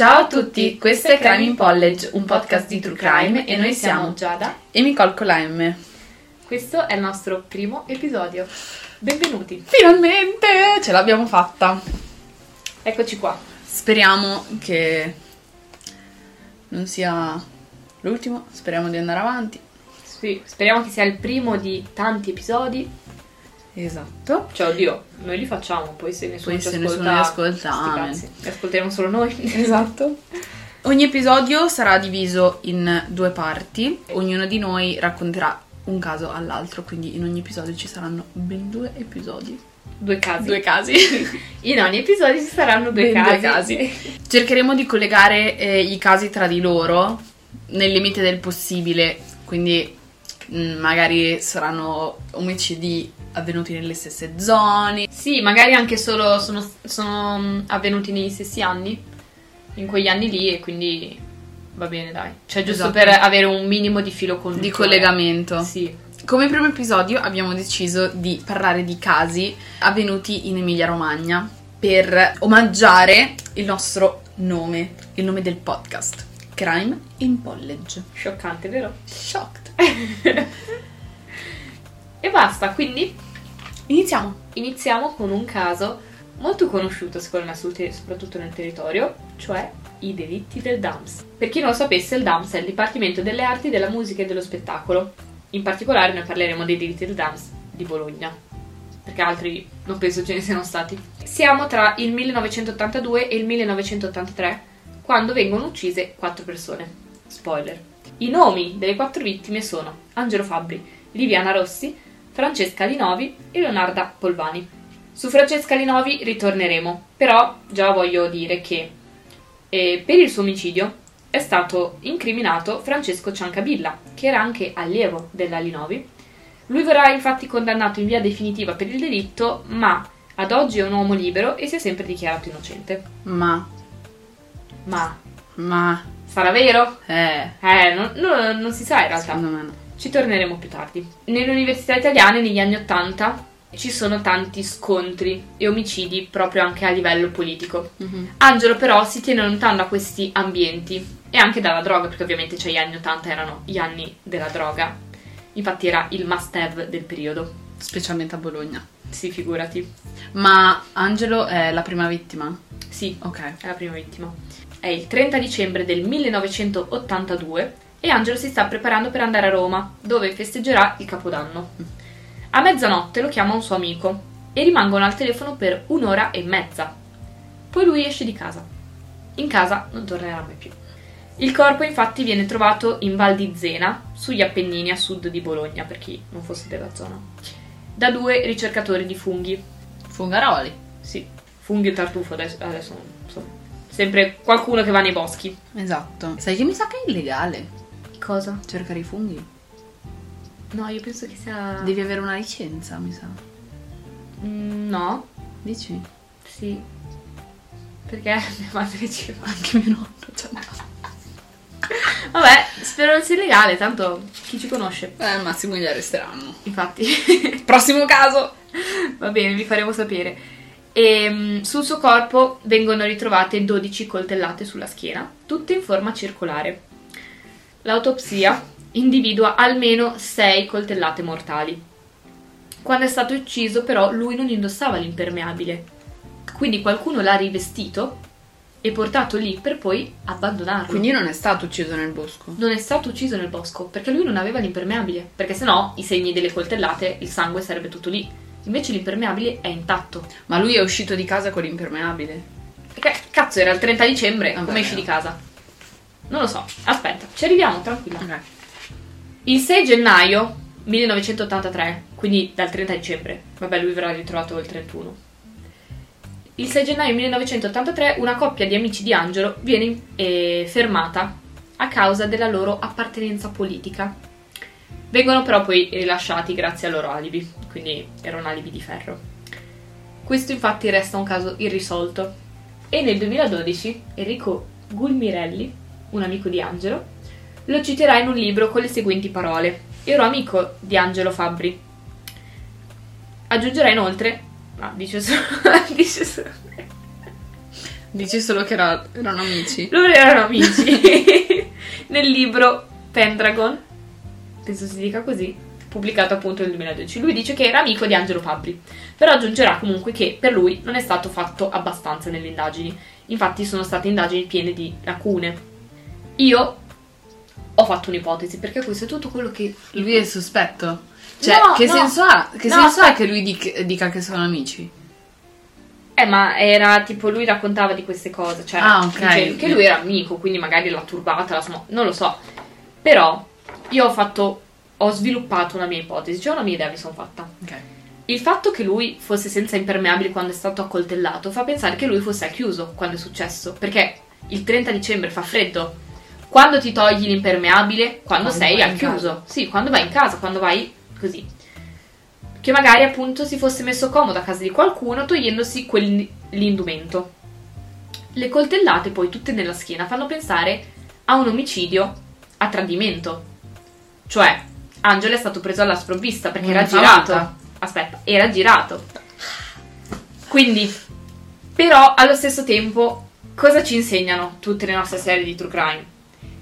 Ciao a tutti, questo è Crime in College, un podcast di True Crime e noi siamo Giada. e la M. Questo è il nostro primo episodio. Benvenuti. Finalmente ce l'abbiamo fatta. Eccoci qua. Speriamo che non sia l'ultimo, speriamo di andare avanti. Sì, speriamo che sia il primo di tanti episodi. Esatto. Cioè, oddio, noi li facciamo, poi se nessuno Poi ci se ascolta, nessuno li ascolta. Li ascolteremo solo noi. Esatto. Ogni episodio sarà diviso in due parti. Ognuno di noi racconterà un caso all'altro, quindi in ogni episodio ci saranno ben due episodi. Due casi. Due casi. In ogni episodio ci saranno due Ben casi. due casi. Cercheremo di collegare eh, i casi tra di loro nel limite del possibile, quindi mh, magari saranno omicidi avvenuti nelle stesse zone. Sì, magari anche solo sono, sono mm, avvenuti negli stessi anni, in quegli anni lì, e quindi va bene, dai. Cioè, giusto Esatto. per avere un minimo di filo conduttore. Di collegamento. Sì. Come primo episodio abbiamo deciso di parlare di casi avvenuti in Emilia-Romagna per omaggiare il nostro nome, il nome del podcast, Crime in College. Scioccante, vero? Shocked. E basta, quindi Iniziamo. iniziamo con un caso molto conosciuto secondo me soprattutto nel territorio, cioè i delitti del DAMS. Per chi non lo sapesse, il DAMS è il Dipartimento delle Arti, della Musica e dello Spettacolo. In particolare noi parleremo dei delitti del DAMS di Bologna, perché altri non penso ce ne siano stati. Siamo tra il 1982 e il 1983, quando vengono uccise quattro persone. Spoiler. I nomi delle quattro vittime sono Angelo Fabbri, Liviana Rossi, Francesca Linovi e Leonarda Polvani. Su Francesca Linovi ritorneremo, però già voglio dire che eh, per il suo omicidio è stato incriminato Francesco Ciancabilla, che era anche allievo della Linovi. Lui verrà infatti condannato in via definitiva per il delitto, ma ad oggi è un uomo libero e si è sempre dichiarato innocente. Ma, Ma ma, sarà vero? eh, Eh, non, non- non si sa in realtà. secondo me no. Ci torneremo più tardi. Nelle università italiane negli anni Ottanta ci sono tanti scontri e omicidi proprio anche a livello politico. Angelo però si tiene lontano da questi ambienti e anche dalla droga, perché ovviamente cioè, gli anni 80 erano gli anni della droga. Infatti era il must have del periodo. Specialmente a Bologna. Sì, figurati. Ma Angelo è la prima vittima? Sì, Ok. è la prima vittima. È il 30 dicembre del 1982 e Angelo si sta preparando per andare a Roma, dove festeggerà il Capodanno. A mezzanotte lo chiama un suo amico e rimangono al telefono per un'ora e mezza. Poi lui esce di casa. In casa non tornerà mai più. Il corpo infatti viene trovato in Val di Zena, sugli Appennini a sud di Bologna, per chi non fosse della zona, da due ricercatori di funghi. Fungaroli. Sì, funghi e tartufo adesso, adesso insomma. Sempre qualcuno che va nei boschi. Esatto. Sai che mi sa che è illegale Cosa? cercare i funghi? No, io penso che sia. Devi avere una licenza, mi sa. Mm, no, Dici? sì. Perché mia madre ci va. Anche mio nonno. Cioè, Vabbè, spero non sia illegale, tanto chi ci conosce. eh, al massimo li arresteranno. Infatti, Prossimo caso. va bene, vi faremo sapere. E sul suo corpo vengono ritrovate 12 coltellate sulla schiena, tutte in forma circolare. L'autopsia individua almeno 6 coltellate mortali. Quando è stato ucciso, però, lui non indossava l'impermeabile. Quindi qualcuno l'ha rivestito e portato lì per poi abbandonarlo. Quindi non è stato ucciso nel bosco. non è stato ucciso nel bosco perché lui non aveva l'impermeabile. Perché sennò i segni delle coltellate, il sangue sarebbe tutto lì. Invece l'impermeabile è intatto. Ma lui è uscito di casa con l'impermeabile. Perché cazzo era il 30 dicembre? Vabbè. Come esci di casa? Non lo so. Aspetta, ci arriviamo, tranquilla. Ok. Il 6 gennaio 1983, quindi dal 30 dicembre. Vabbè, lui verrà ritrovato il 31. Il 6 gennaio 1983 una coppia di amici di Angelo viene eh, fermata a causa della loro appartenenza politica. Vengono però poi rilasciati grazie al loro alibi, quindi era un alibi di ferro. Questo infatti resta un caso irrisolto e nel 2012 Enrico Gulmirelli, un amico di Angelo, lo citerà in un libro con le seguenti parole. Ero amico di Angelo Fabbri. Aggiungerà inoltre... No, dice solo... dice solo... Dici solo che era- erano amici. Loro erano amici. Nel libro Pendragon, penso si dica così, pubblicato appunto nel 2012, lui dice che era amico di Angelo Fabri, però aggiungerà comunque che per lui non è stato fatto abbastanza nelle indagini. Infatti sono state indagini piene di lacune. Io ho fatto un'ipotesi, perché questo è tutto quello che Lui è sospetto. Cioè, No, che no. senso ha? Che No, senso ha che lui dic- dica che sono amici? Eh, ma era tipo lui raccontava di queste cose, cioè Ah, ok. dice che lui era amico, quindi magari l'ha turbata, la smo- non lo so. Però io ho fatto ho sviluppato una mia ipotesi, cioè una mia idea mi sono fatta. Ok. Il fatto che lui fosse senza impermeabili quando è stato accoltellato fa pensare che lui fosse al chiuso quando è successo, perché il 30 dicembre fa freddo. Quando ti togli l'impermeabile? Quando, Quando sei al chiuso. Sì, quando vai in casa, quando vai così. Che magari appunto si fosse messo comodo a casa di qualcuno togliendosi quell'indumento. Le coltellate poi tutte nella schiena fanno pensare a un omicidio a tradimento. Cioè, Angelo è stato preso alla sprovvista perché era girato. Aspetta, era girato. Quindi, però, allo stesso tempo, cosa ci insegnano tutte le nostre serie di true crime?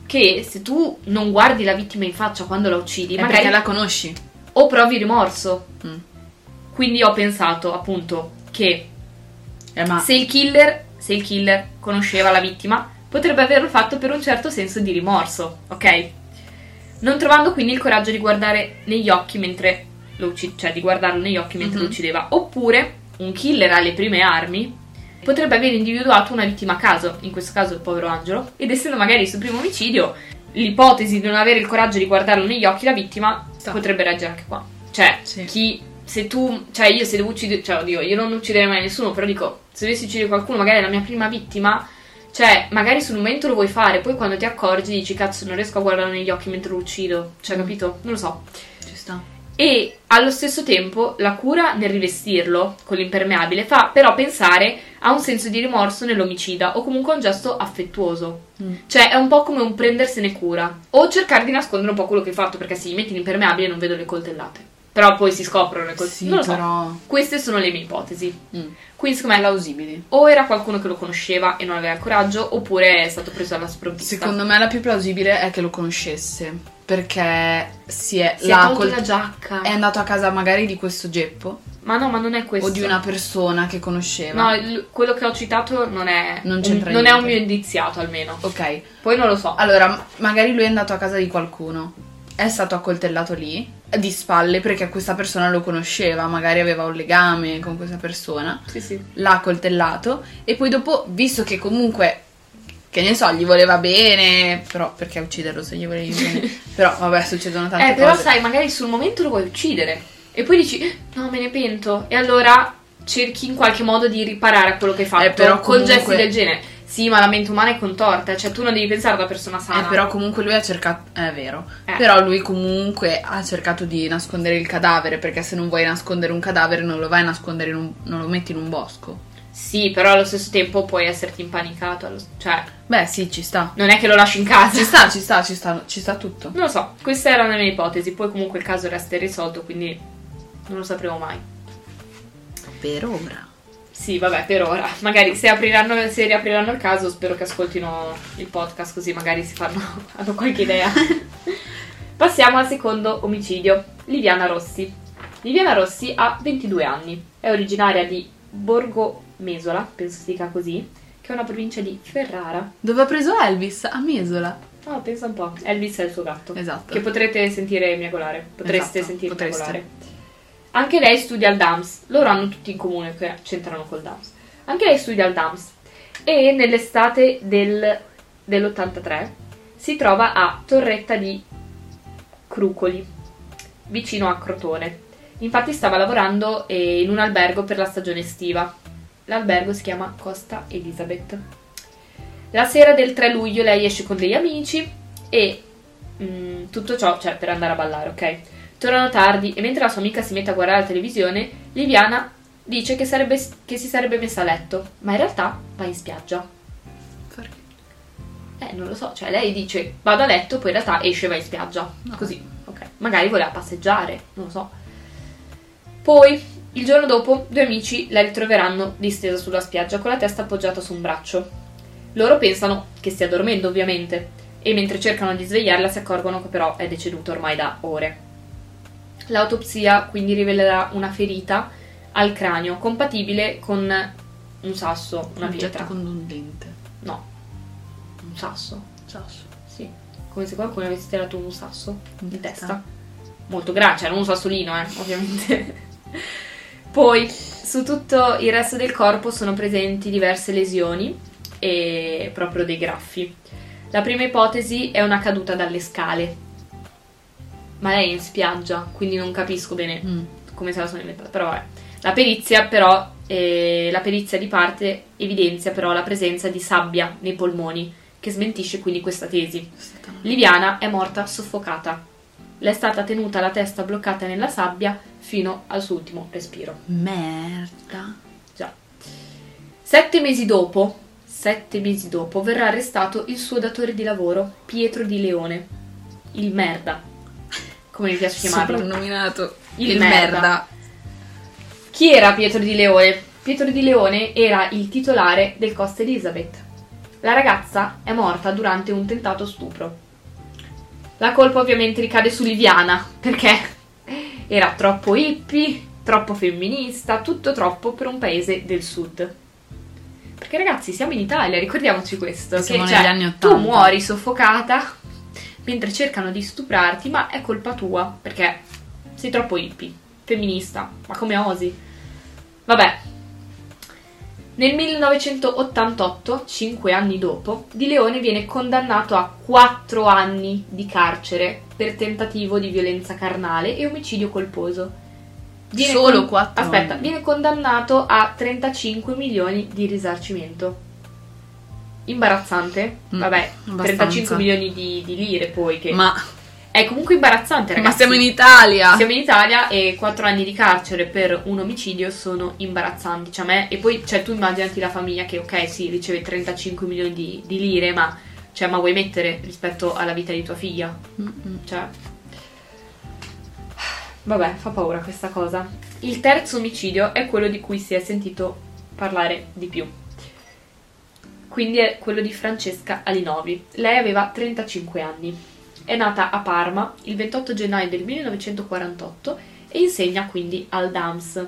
Che se tu non guardi la vittima in faccia quando la uccidi, È magari perché la conosci. o provi rimorso. Mm. Quindi ho pensato appunto che Eh, ma se il killer, se il killer conosceva la vittima, potrebbe averlo fatto per un certo senso di rimorso, ok? Non trovando quindi il coraggio di guardare negli occhi mentre lo uccideva, cioè di guardarlo negli occhi mentre Mhm. lo uccideva, oppure un killer alle prime armi potrebbe aver individuato una vittima a caso, in questo caso il povero Angelo, ed essendo magari il suo primo omicidio, l'ipotesi di non avere il coraggio di guardarlo negli occhi la vittima Sta. potrebbe reggere anche qua. Cioè, Sì. chi se tu, cioè io se devo uccidere, cioè oddio, io non ucciderei mai nessuno, però dico, se dovessi uccidere qualcuno, magari è la mia prima vittima, cioè magari sul momento lo vuoi fare, poi quando ti accorgi dici cazzo non riesco a guardarlo negli occhi mentre lo uccido, cioè Mm. capito? Non lo so. ci sta. E allo stesso tempo la cura nel rivestirlo con l'impermeabile fa però pensare a un senso di rimorso nell'omicida o comunque un gesto affettuoso. Mm. Cioè è un po' come un prendersene cura o cercare di nascondere un po' quello che hai fatto perché se gli metti l'impermeabile non vedo le coltellate. Però poi si scoprono le coltellate. Sì, non lo so. però... Queste sono le mie ipotesi. Mm. Quindi secondo me Plausibili. o era qualcuno che lo conosceva e non aveva il coraggio oppure è stato preso alla sprovvista. Secondo me la più plausibile è che lo conoscesse. Perché si è, si è col- la giacca. è andato a casa magari di questo geppo Ma no, ma non è questo. o di una persona che conosceva. No, il- quello che ho citato non è Non un, c'entra non è un mio indiziato almeno. Ok. Poi non lo so. Allora, magari lui è andato a casa di qualcuno. È stato accoltellato lì, di spalle, perché questa persona lo conosceva, magari aveva un legame con questa persona. Sì, sì. L'ha accoltellato e poi dopo, visto che comunque, che ne so, gli voleva bene, però perché ucciderlo se gli volevi bene? però vabbè, succedono tante Eh, però cose. sai, magari sul momento lo vuoi uccidere e poi dici "Eh, "No, me ne pento" e allora cerchi in qualche modo di riparare a quello che hai fatto Eh, però con comunque- gesti del genere. Sì, ma la mente umana è contorta, cioè tu non devi pensare alla persona sana. Eh, però comunque lui ha cercato, è vero, Eh. però lui comunque ha cercato di nascondere il cadavere, perché se non vuoi nascondere un cadavere non lo vai a nascondere in un, non lo metti in un bosco. Sì, però allo stesso tempo puoi esserti impanicato, cioè Beh, sì, ci sta. non è che lo lasci in casa. Ci sta, ci sta, ci sta, ci sta tutto. Non lo so, queste erano le mie ipotesi, poi comunque il caso resta irrisolto, quindi non lo sapremo mai. Per ora. Sì, vabbè, per ora. Magari se, apriranno, se riapriranno il caso, spero che ascoltino il podcast, così magari si fanno hanno qualche idea. Passiamo al secondo omicidio. Liviana Rossi. Liviana Rossi ha 22 anni, è originaria di Borgo Mesola, penso si dica così, che è una provincia di Ferrara. Dove ha preso Elvis? A Mesola. Oh, pensa un po'. Elvis è il suo gatto. Esatto. Che potrete sentire miagolare. Potreste Esatto, sentire potreste. miagolare. Anche lei studia al DAMS. Loro hanno tutti in comune che c'entrano col DAMS. Anche lei studia al DAMS. E nell'estate del- dell'83 si trova a Torretta di Crucoli, vicino a Crotone. Infatti stava lavorando eh, in un albergo per la stagione estiva. L'albergo si chiama Costa Elizabeth. La sera del 3 luglio lei esce con degli amici e mm, tutto ciò, cioè per andare a ballare, ok? Tornano tardi e mentre la sua amica si mette a guardare la televisione, Liviana dice che, sarebbe- che si sarebbe messa a letto, ma in realtà va in spiaggia. Perché? Eh, non lo so, cioè lei dice vado a letto, poi in realtà esce e va in spiaggia. No. Così, ok. Magari voleva passeggiare, non lo so. Poi Il giorno dopo, due amici la ritroveranno distesa sulla spiaggia con la testa appoggiata su un braccio. Loro pensano che stia dormendo, ovviamente, e mentre cercano di svegliarla si accorgono che però è deceduta ormai da ore. L'autopsia quindi rivelerà una ferita al cranio compatibile con un sasso, una Un oggetto pietra. con un dente. No, un sasso. Sasso. Sì, come se qualcuno avesse tirato un sasso In di testa. testa. Molto grande, cioè non un sassolino, eh, ovviamente. Poi, su tutto il resto del corpo sono presenti diverse lesioni e proprio dei graffi. La prima ipotesi è una caduta dalle scale. Ma lei è in spiaggia, quindi non capisco bene Mm. come se la sono inventata, però vabbè. La perizia però, eh, la perizia di parte evidenzia però la presenza di sabbia nei polmoni, che smentisce quindi questa tesi. Liviana è morta soffocata. Le è stata tenuta la testa bloccata nella sabbia fino al suo ultimo respiro. Merda. Già. Sette mesi dopo, sette mesi dopo, verrà arrestato il suo datore di lavoro, Pietro Di Leone. Il merda. Come mi piace chiamarlo. Soprannominato Il il, merda. merda. Chi era Pietro Di Leone? Pietro Di Leone era il titolare del Costa Elizabeth. La ragazza è morta durante un tentato stupro. La colpa ovviamente ricade su Liviana, perché era troppo hippie, troppo femminista, tutto troppo per un paese del sud. Perché ragazzi, siamo in Italia, ricordiamoci questo. Siamo che, negli cioè, anni Tu Ottanta. muori soffocata mentre cercano di stuprarti, ma è colpa tua, perché sei troppo hippie, femminista, ma come osi? Vabbè. Nel 1988, cinque anni dopo, Di Leone viene condannato a 4 anni di carcere per tentativo di violenza carnale e omicidio colposo. Viene Solo con- quattro Aspetta, anni. viene condannato a 35 milioni di risarcimento. Imbarazzante? Mm, Vabbè, abbastanza. 35 milioni di, di lire poi, che Ma, è comunque imbarazzante, ragazzi. ma siamo in Italia. Siamo in Italia e 4 anni di carcere per un omicidio sono imbarazzanti. Cioè, a me, e poi cioè, tu immaginati la famiglia che, ok, sì, riceve 35 milioni di, di lire, ma, cioè, ma vuoi mettere rispetto alla vita di tua figlia? Mm-mm. Cioè. Vabbè, fa paura questa cosa. Il terzo omicidio è quello di cui si è sentito parlare di più. Quindi è quello di Francesca Alinovi. Lei aveva 35 anni. È nata a Parma il 28 gennaio del 1948 e insegna quindi al DAMS.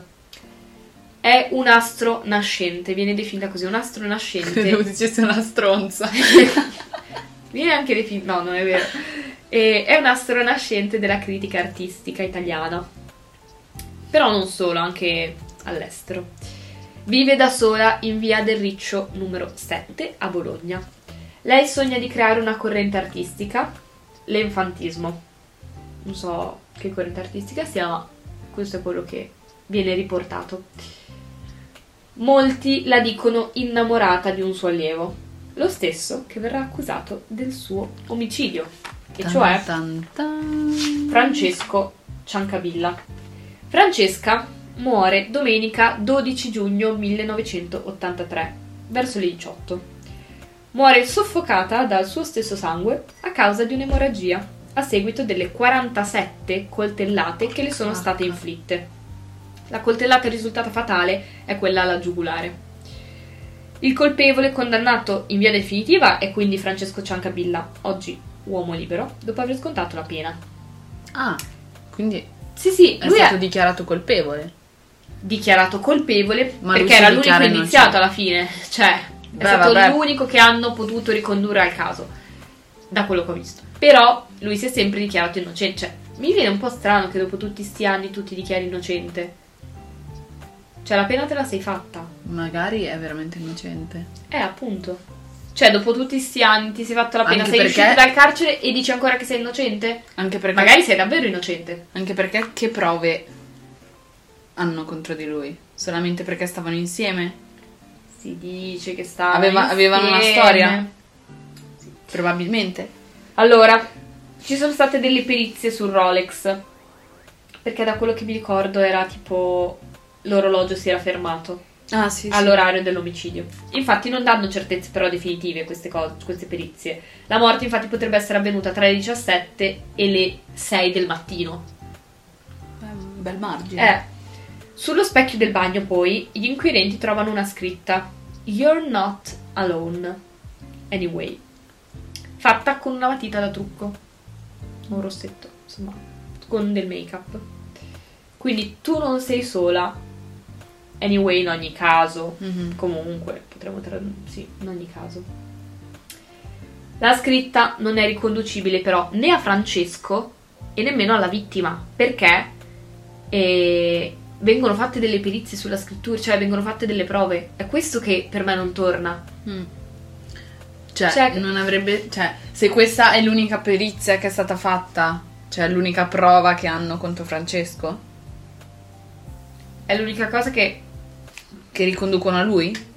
È un astro nascente, viene definita così, un astro nascente. Credevo dicessi una stronza. Viene anche definito. No, non è vero. E è un astro nascente della critica artistica italiana. Però non solo, anche all'estero. Vive da sola in via del Riccio numero 7 a Bologna. Lei sogna di creare una corrente artistica, l'enfantismo. Non so che corrente artistica sia, ma questo è quello che viene riportato. Molti la dicono innamorata di un suo allievo, lo stesso che verrà accusato del suo omicidio, e cioè Tan, tan. Francesco Ciancabilla. Francesca muore domenica 12 giugno 1983, verso le 18. Muore soffocata dal suo stesso sangue a causa di un'emorragia a seguito delle 47 coltellate che le sono state inflitte. La coltellata risultata fatale è quella alla giugulare. Il colpevole condannato in via definitiva è quindi Francesco Ciancabilla, oggi uomo libero, dopo aver scontato la pena. Ah, quindi Sì, sì, è stato è dichiarato colpevole. Dichiarato colpevole Ma perché era l'unico indiziato innocente. alla fine, cioè è Beh, stato vabbè. l'unico che hanno potuto ricondurre al caso, da quello che ho visto. Però lui si è sempre dichiarato innocente, cioè mi viene un po' strano che dopo tutti sti anni tu ti dichiari innocente. Cioè la pena te la sei fatta. Magari è veramente innocente. Eh, appunto. Cioè, dopo tutti sti anni ti sei fatto la pena, Anche sei perché- uscito dal carcere e dici ancora che sei innocente? Anche perché, Magari sei davvero innocente. anche perché che prove hanno contro di lui? Solamente perché stavano insieme? Si dice che sta. Aveva- avevano una storia? Probabilmente. Allora, ci sono state delle perizie sul Rolex. Perché da quello che mi ricordo era tipo l'orologio si era fermato Ah, sì, sì. all'orario dell'omicidio. Infatti non danno certezze però definitive queste cose, queste perizie. La morte infatti potrebbe essere avvenuta tra le 17 e le 6 del mattino. Un bel margine. Eh, Sullo specchio del bagno, poi, gli inquirenti trovano una scritta: You're not alone. Anyway. Fatta con una matita da trucco. Un rossetto, insomma, con del make-up. Quindi tu non sei sola. Anyway, in ogni caso. Mhm. Comunque, potremmo tradurre. Sì, in ogni caso. La scritta non è riconducibile però né a Francesco e nemmeno alla vittima, perché eh, vengono fatte delle perizie sulla scrittura, cioè vengono fatte delle prove. È questo che per me non torna. Mm. Cioè, Cioè- non avrebbe. Cioè, se questa è l'unica perizia che è stata fatta, cioè l'unica prova che hanno contro Francesco, È l'unica cosa che che riconducono a lui?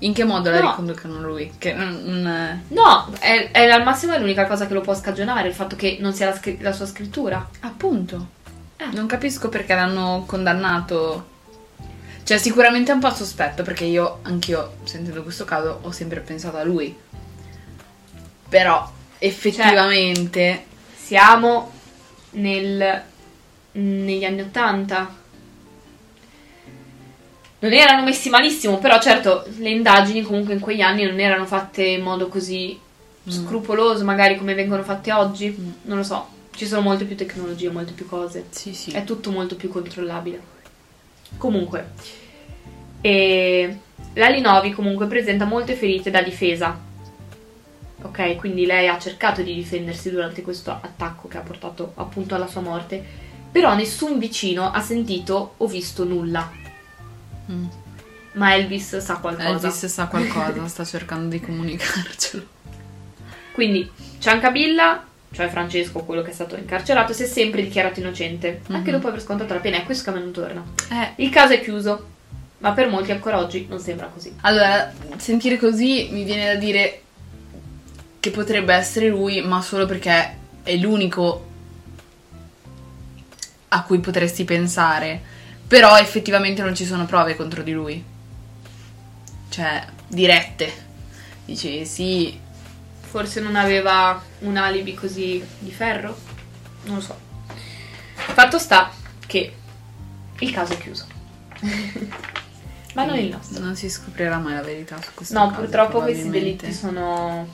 In che modo la No. riconducono a lui? Che non. non- No, è, è al massimo è l'unica cosa che lo può scagionare, il fatto che non sia la, la sua scrittura. Appunto. Eh. Non capisco perché l'hanno condannato. Cioè, sicuramente è un po' sospetto, perché io, anch'io, sentendo questo caso, ho sempre pensato a lui. Però, effettivamente. Siamo nel, negli anni Ottanta. Non erano messi malissimo, però certo le indagini comunque in quegli anni non erano fatte in modo così scrupoloso, magari come vengono fatte oggi. Mm. Non lo so, ci sono molte più tecnologie, molte più cose. Sì, sì. È tutto molto più controllabile. Comunque, e la Linovi comunque presenta molte ferite da difesa. Ok, quindi lei ha cercato di difendersi durante questo attacco che ha portato appunto alla sua morte, però nessun vicino ha sentito o visto nulla. Mm. Ma Elvis sa qualcosa. Elvis sa qualcosa, sta cercando di comunicarcelo. Quindi Ciancabilla, cioè Francesco, quello che è stato incarcerato, si è sempre dichiarato innocente, anche Mhm. dopo aver scontato la pena, e questo me non torna. Eh, Il caso è chiuso, ma per molti ancora oggi non sembra così. allora, sentire così mi viene da dire che potrebbe essere lui, ma solo perché è l'unico a cui potresti pensare. Però effettivamente non ci sono prove contro di lui. Cioè, dirette. Dici sì, Forse non aveva un alibi così di ferro? Non lo so. Fatto sta che il caso è chiuso. ma non il nostro. Non si scoprirà mai la verità su questo No, caso, purtroppo questi delitti sono.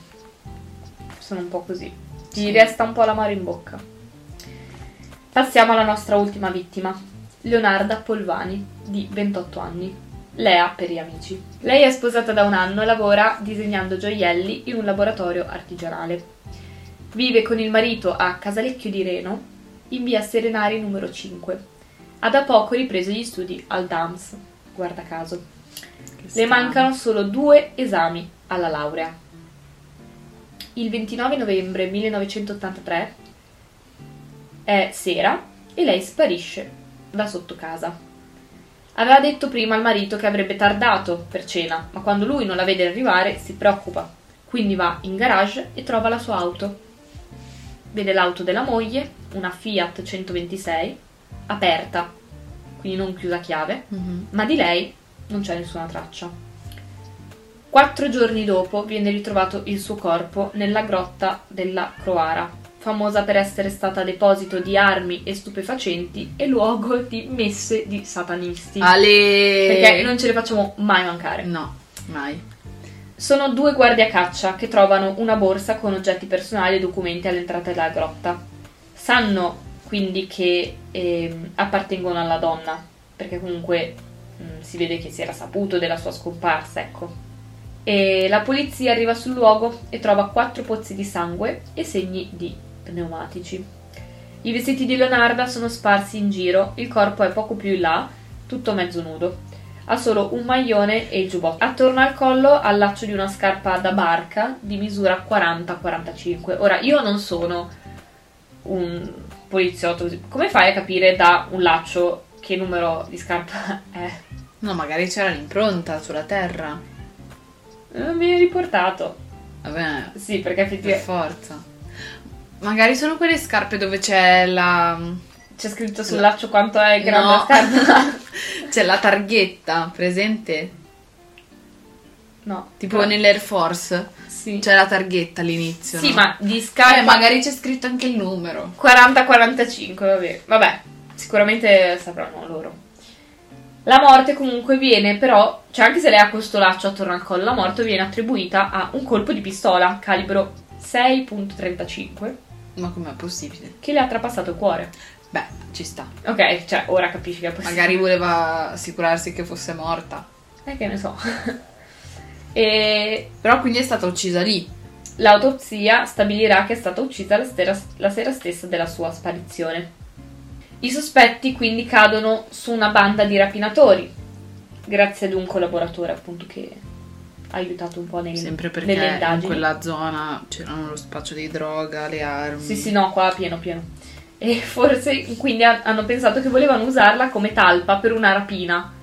sono un po' così. Ti Sì. resta un po' l'amaro in bocca. Passiamo alla nostra ultima vittima, Leonarda Polvani, di 28 anni. Lea per gli amici. Lei è sposata da un anno e lavora disegnando gioielli in un laboratorio artigianale. Vive con il marito a Casalecchio di Reno, in via Serenari numero 5. Ha da poco ripreso gli studi al DAMS, guarda caso. Le mancano solo due esami alla laurea. Il 29 novembre 1983 è sera e lei sparisce da sotto casa. Aveva detto prima al marito che avrebbe tardato per cena, ma quando lui non la vede arrivare si preoccupa. Quindi va in garage e trova la sua auto. Vede l'auto della moglie, una Fiat 126, aperta, quindi non chiusa a chiave, Mhm. ma di lei non c'è nessuna traccia. Quattro giorni dopo viene ritrovato il suo corpo nella grotta della Croara, famosa per essere stata deposito di armi e stupefacenti e luogo di messe di satanisti. Ale! Perché non ce le facciamo mai mancare. No, mai. Sono due guardiacaccia che trovano una borsa con oggetti personali e documenti all'entrata della grotta. Sanno quindi che ehm, appartengono alla donna, perché comunque mm, si vede che si era saputo della sua scomparsa, ecco. E la polizia arriva sul luogo e trova quattro pozzi di sangue e segni di pneumatici. I vestiti di Leonarda sono sparsi in giro, il corpo è poco più in là, tutto mezzo nudo. Ha solo un maglione e il giubbotto. Attorno al collo ha laccio di una scarpa da barca di misura 40-45. Ora, io non sono un poliziotto, come fai a capire da un laccio che numero di scarpa è? No, magari c'era l'impronta sulla terra. Non mi hai riportato. Vabbè, Sì, perché per effettivamente forza. Magari sono quelle scarpe dove c'è la... c'è scritto sul laccio quanto è grande No. la scarpa. c'è la targhetta, presente? no. Tipo però- nell'Air Force. Sì, C'è la targhetta all'inizio, sì no? ma di scarpa... Eh, magari c'è scritto anche il numero. 40-45, vabbè. Vabbè, sicuramente sapranno loro. La morte comunque viene però, cioè anche se lei ha questo laccio attorno al collo, la morte viene attribuita a un colpo di pistola calibro 6.35 Ma com'è possibile? che le ha trapassato il cuore. Beh, ci sta. Ok, cioè ora capisci che è possibile. Magari voleva assicurarsi che fosse morta. Eh, che ne so. e Però quindi è stata uccisa lì. l'autopsia stabilirà che è stata uccisa la sera, la sera stessa della sua sparizione. I sospetti quindi cadono su una banda di rapinatori, grazie ad un collaboratore appunto che aiutato un po' nei, Sempre perché nelle in indagini. quella zona c'erano lo spaccio di droga, le armi. Sì, sì, no, qua pieno, pieno. E forse quindi ha- hanno pensato che volevano usarla come talpa per una rapina.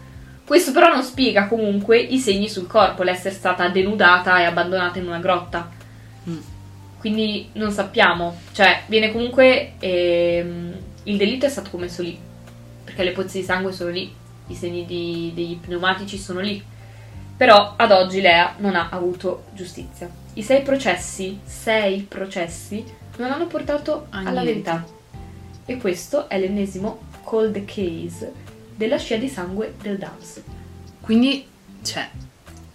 Questo però non spiega comunque i segni sul corpo, l'essere stata denudata e abbandonata in una grotta. Mm. Quindi non sappiamo. Cioè, viene comunque. ehm, il delitto è stato commesso lì. Perché le pozze di sangue sono lì, i segni di- degli pneumatici sono lì. Però ad oggi Lea non ha avuto giustizia. I sei processi, sei processi, non hanno portato A alla niente. verità. E questo è l'ennesimo cold case della scia di sangue del Dams. Quindi, cioè,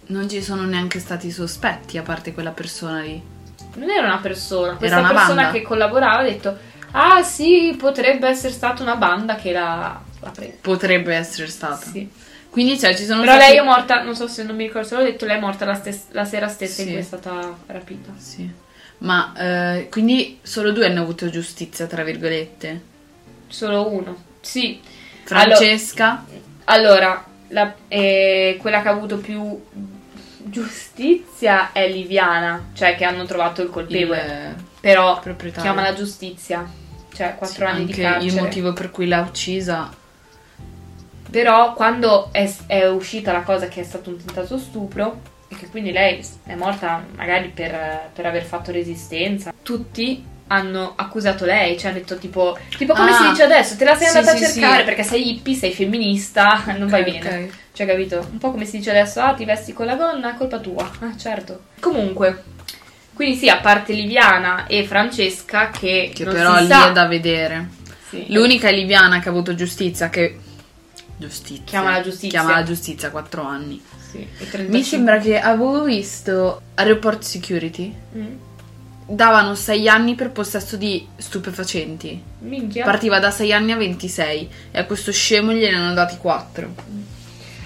non ci sono neanche stati sospetti a parte quella persona lì. Non era una persona, questa una persona banda? che collaborava ha detto Ah sì, potrebbe essere stata una banda che l'ha presa. Potrebbe essere stata. Sì. Quindi, cioè, ci sono Però stati... lei è morta, non so se non mi ricordo se l'ho detto, lei è morta la, stes- la sera stessa in Sì. cui è stata rapita. Sì. Ma, eh, quindi solo due hanno avuto giustizia, tra virgolette. Solo uno. Sì. Francesca, Allora, la- eh, quella che ha avuto più giustizia è Liviana, cioè che hanno trovato il colpevole. il Però chiama la giustizia, cioè 4 Sì, anni di anche carcere. il motivo per cui l'ha uccisa. Però quando è, è uscita la cosa che è stato un tentato stupro e che quindi lei è morta magari per, per aver fatto resistenza, tutti hanno accusato lei, cioè hanno detto tipo, tipo come Ah. si dice adesso, te la sei Sì, andata sì, a cercare sì. perché sei hippie, sei femminista, non vai Ok, bene. ok. Cioè, capito? Un po' come si dice adesso, ah, ti vesti con la gonna, è colpa tua. Ah, certo. Comunque, quindi sì, a parte Liviana e Francesca che, Che non però si lì sa. è da vedere. Sì. L'unica è Liviana che ha avuto giustizia che... Giustizia. Chiama la giustizia. Chiama la giustizia, 4 anni. Sì, 35. Mi sembra che avevo visto a Report Security Mm. davano 6 anni per possesso di stupefacenti. Minchia. Partiva da 6 anni a 26 e a questo scemo gliene hanno dati 4.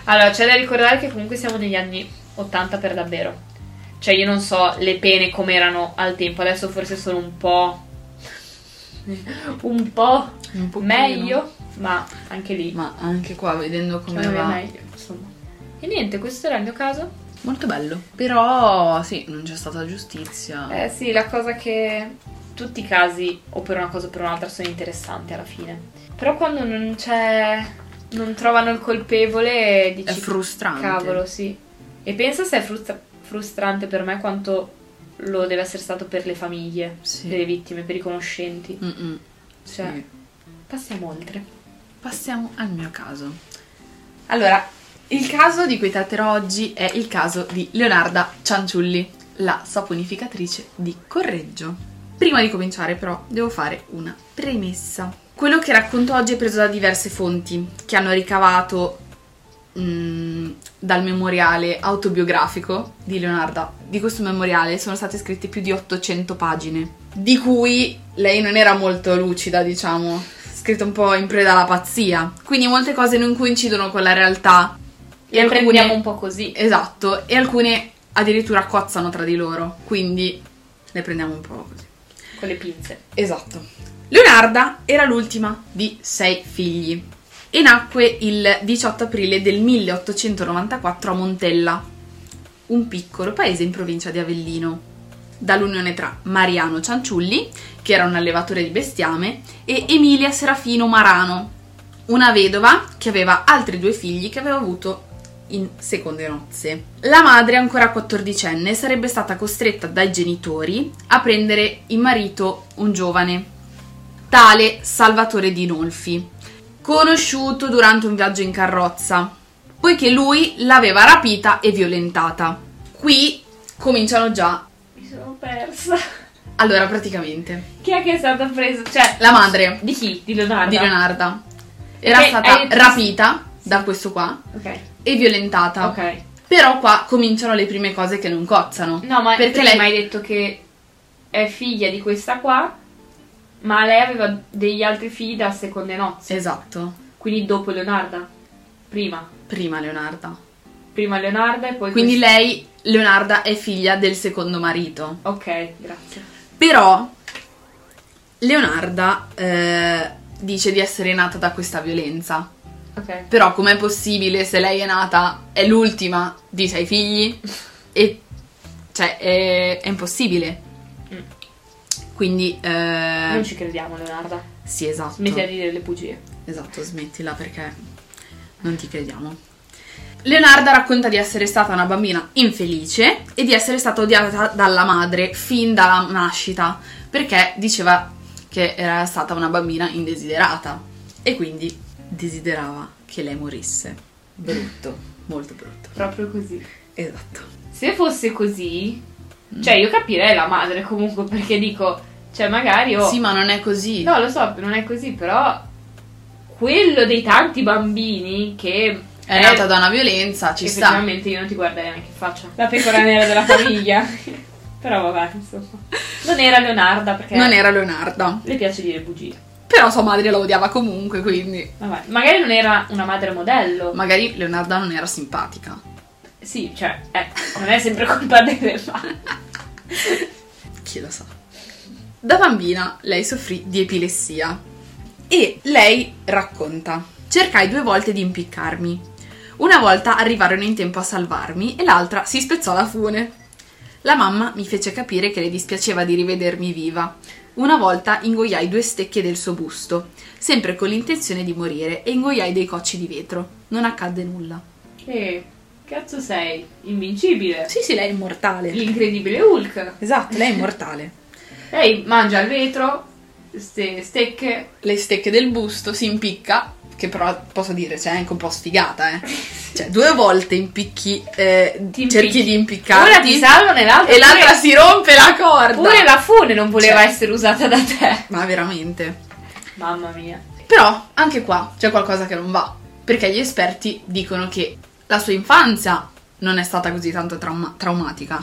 Allora, c'è da ricordare che comunque siamo negli anni 80 per davvero. Cioè, io non so le pene come erano al tempo, adesso forse sono un po'. un po' Un meglio, ma anche lì. Ma anche qua vedendo come me va. meglio, insomma. E niente, questo era il mio caso. Molto bello. Però sì, non c'è stata giustizia. Eh sì, la cosa che tutti i casi, o per una cosa o per un'altra, sono interessanti alla fine. Però quando non c'è. non trovano il colpevole, dici. È frustrante. Cavolo, sì. E pensa se è frustra- frustrante per me quanto lo deve essere stato per le famiglie Sì. delle vittime, per i conoscenti. Mm-mm. Cioè, Sì. passiamo oltre. Passiamo al mio caso. Allora, il caso di cui tratterò oggi è il caso di Leonarda Cianciulli, la saponificatrice di Correggio. Prima di cominciare, però, devo fare una premessa. Quello che racconto oggi è preso da diverse fonti che hanno ricavato mm, dal memoriale autobiografico di Leonarda. Di questo memoriale sono state scritte più di 800 pagine, di cui lei non era molto lucida, diciamo, scritta un po' in preda alla pazzia. Quindi molte cose non coincidono con la realtà. E alcune- prendiamo un po' così. Esatto, e alcune addirittura cozzano tra di loro, quindi le prendiamo un po' così. Con le pinze. Esatto. Leonarda era l'ultima di sei figli e nacque il 18 aprile del 1894 a Montella, un piccolo paese in provincia di Avellino, dall'unione tra Mariano Cianciulli, che era un allevatore di bestiame, e Emilia Serafino Marano, una vedova che aveva altri due figli che aveva avuto in seconde nozze. La madre, ancora quattordicenne, sarebbe stata costretta dai genitori a prendere in marito un giovane, tale Salvatore di Nolfi, conosciuto durante un viaggio in carrozza, poiché lui l'aveva rapita e violentata. Qui cominciano già. Mi persa. Allora, praticamente, Chi è che è stata presa? Cioè, la madre di chi? Di Leonardo. di Leonarda era Che stata hai rapita da questo qua Ok. e violentata. Ok. Però qua cominciano le prime cose che non cozzano. No, ma Perché lei- hai detto che è figlia di questa qua, ma lei aveva degli altri figli da seconde nozze. Esatto. Quindi dopo Leonarda. Prima. Prima Leonarda. Prima Leonarda e poi Quindi questa- lei, Leonarda, è figlia del secondo marito. Ok, grazie. Però Leonarda eh, dice di essere nata da questa violenza. Ok. Però com'è possibile se lei è nata, è l'ultima di sei figli? E cioè è, è impossibile. Mm. Quindi eh, Non ci crediamo, Leonarda. sì, esatto. Smetti di dire le bugie. Esatto, smettila perché non ti crediamo. Leonarda racconta di essere stata una bambina infelice e di essere stata odiata dalla madre fin dalla nascita perché diceva che era stata una bambina indesiderata e quindi desiderava che lei morisse. Brutto, molto brutto. Proprio così. Esatto. Se fosse così, cioè io capirei la madre comunque perché dico, cioè magari ho... Sì, ma non è così. No, lo so, non è così, però quello dei tanti bambini che È nata da una violenza, ci sta. effettivamente io non ti guarderei neanche in faccia. La pecora nera della famiglia. però vabbè, insomma. Non era Leonarda perché Non era Leonarda. le piace dire bugie. Però sua madre la odiava comunque, quindi Vabbè, magari non era una madre modello. magari Leonarda non era simpatica. Sì, cioè, eh, non è sempre colpa delle madri. Chi lo sa. Da bambina lei soffrì di epilessia e lei racconta: Cercai due volte di impiccarmi. Una volta arrivarono in tempo a salvarmi e l'altra si spezzò la fune. La mamma mi fece capire che le dispiaceva di rivedermi viva. Una volta ingoiai due stecche del suo busto, sempre con l'intenzione di morire, e ingoiai dei cocci di vetro. Non accadde nulla. Che cazzo sei? Invincibile. Sì, sì, lei è immortale. L'incredibile Hulk. Esatto, lei è immortale. Lei mangia il vetro, ste stecche. le stecche del busto, si impicca, che però posso dire, cioè, è anche un po' sfigata, eh. Cioè, due volte impicchi, eh, cerchi di impiccarti Una ti salvano e l'altra e l'altra pure- si rompe la corda. Pure la fune non voleva Cioè. essere usata da te. Ma veramente. Mamma mia. Però, anche qua c'è qualcosa che non va, perché gli esperti dicono che la sua infanzia non è stata così tanto trauma- traumatica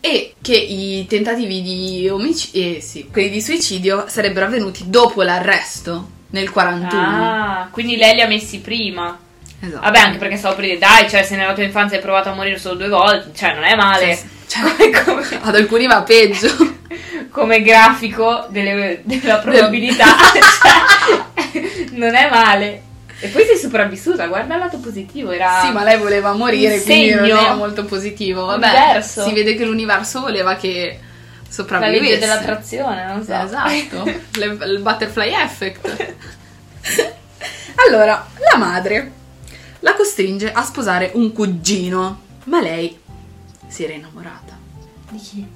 e che i tentativi di omicidio, eh, sì, quelli di suicidio sarebbero avvenuti dopo l'arresto nel 41. Ah, quindi lei li ha messi prima. Esatto. Vabbè, anche perché stavo per dire, dai, cioè, se nella tua infanzia hai provato a morire solo due volte, cioè, non è male. Cioè, come, come- Ad alcuni va peggio. come grafico delle- della probabilità, cioè, non è male. E poi sei sopravvissuta, guarda il lato positivo, era... Sì, ma lei voleva morire, quindi non è molto positivo. Vabbè, L'universo. si vede che l'universo voleva che la sopravvivesse. legge dell'attrazione, non so. Esatto, Le- il butterfly effect. allora, la madre la costringe a sposare un cugino, ma lei si era innamorata Di chi?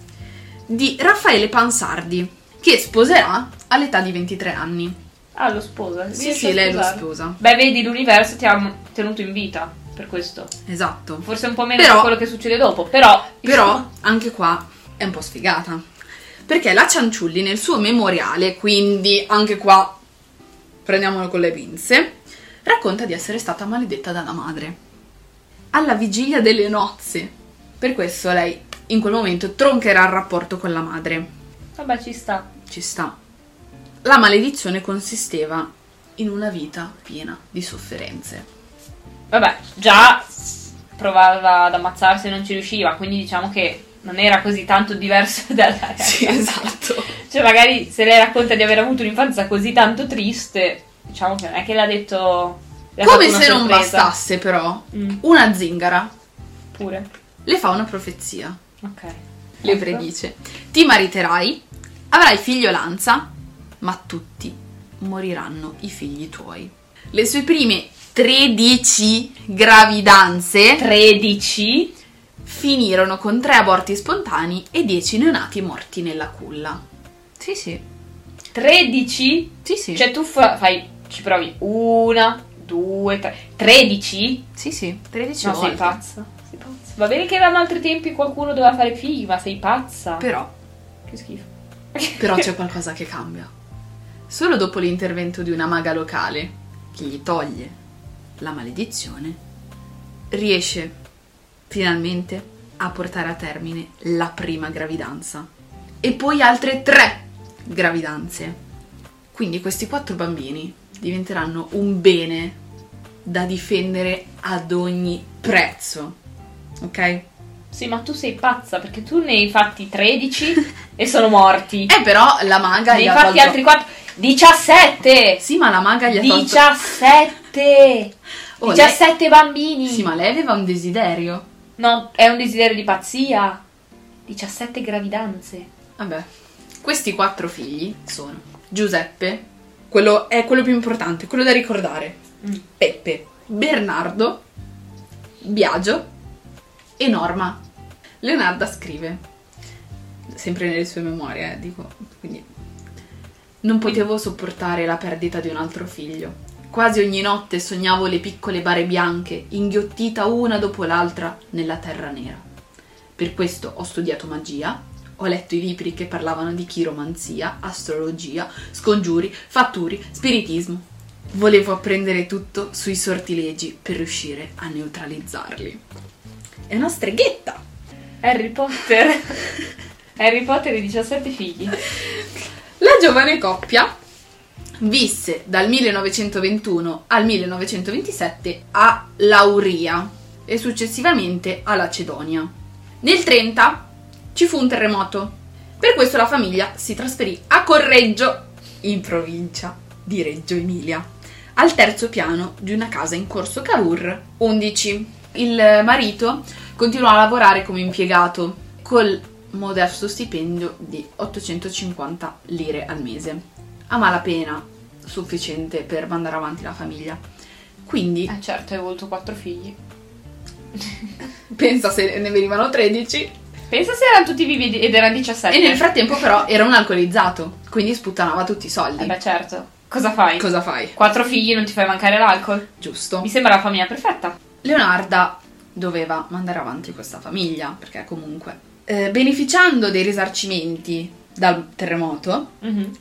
di Raffaele Pansardi, che sposerà all'età di 23 anni. Ah, lo sposa. Sì, sì, lei lo sposa. Beh, vedi, l'universo ti ha tenuto in vita per questo. Esatto. Forse un po' meno Però- di quello che succede dopo, però... Però anche qua è un po' sfigata. Perché la Cianciulli nel suo memoriale, quindi anche qua prendiamolo con le pinze, racconta di essere stata maledetta dalla madre. Alla vigilia delle nozze. Per questo lei in quel momento troncherà il rapporto con la madre. Vabbè, ci sta. Ci sta. La maledizione consisteva in una vita piena di sofferenze. Vabbè, già provava ad ammazzarsi e non ci riusciva, quindi diciamo che non era così tanto diverso dalla realtà. Sì, esatto. Cioè, magari se lei racconta di aver avuto un'infanzia così tanto triste, diciamo che non è che l'ha detto... le ha Come se non sorpresa. bastasse però, Mm, una zingara pure. le fa una profezia. Ok. Le Ecco. predice: Ti mariterai, avrai figliolanza, ma tutti moriranno i figli tuoi. Le sue prime 13 gravidanze 13? Finirono con 3 aborti spontanei e 10 neonati morti nella culla. Sì, sì. 13? Sì, sì. Cioè tu fa- fai, ci provi una, due, tre, 13? sì, sì, 13 No, volte. sei pazza. Sei pazza. Va bene che erano altri tempi e qualcuno doveva fare figli, ma sei pazza. Però, Che schifo. però c'è qualcosa che cambia. Solo dopo l'intervento di una maga locale che gli toglie la maledizione, riesce finalmente a portare a termine la prima gravidanza e poi altre tre gravidanze. Quindi questi quattro bambini diventeranno un bene da difendere ad ogni prezzo. Ok? Sì, ma tu sei pazza perché tu ne hai fatti 13 e sono morti. Eh, però la maga ne gli ha fatti tolto... altri 4. 17! Sì, ma la maga gli ha tolto... 17! Oh, 17 bambini! Sì, ma lei aveva un desiderio. No, è un desiderio di pazzia. 17 gravidanze. Vabbè, questi quattro figli sono Giuseppe, quello è quello più importante, quello da ricordare. Mm. Peppe, Bernardo, Biagio e Norma. Leonarda scrive, sempre nelle sue memorie, eh, dico, quindi non potevo sopportare la perdita di un altro figlio. Quasi ogni notte sognavo le piccole bare bianche, inghiottita una dopo l'altra nella terra nera. Per questo ho studiato magia, ho letto i libri che parlavano di chiromanzia, astrologia, scongiuri, fatturi, spiritismo. Volevo apprendere tutto sui sortilegi per riuscire a neutralizzarli. È una streghetta! Harry Potter. Harry Potter e 17 figli. La giovane coppia visse dal 1921 al 1927 a Lauria e successivamente a Lacedonia. Nel 30 ci fu un terremoto. Per questo la famiglia si trasferì a Correggio, in provincia di Reggio Emilia, al terzo piano di una casa in corso Cavour 11. Il marito continuò a lavorare come impiegato col modesto stipendio di 850 lire al mese, a malapena sufficiente per mandare avanti la famiglia. Quindi Eh certo, hai avuto 4 figli. pensa se ne venivano 13 Pensa se erano tutti vivi ed erano 17. e nel frattempo però era un alcolizzato, quindi sputtanava tutti i soldi. Eh beh certo. Cosa fai? Cosa fai? Quattro figli non ti fai mancare l'alcol? Giusto. Mi sembra la famiglia perfetta. Leonarda doveva mandare avanti questa famiglia, perché comunque, eh, beneficiando dei risarcimenti dal terremoto, Mhm.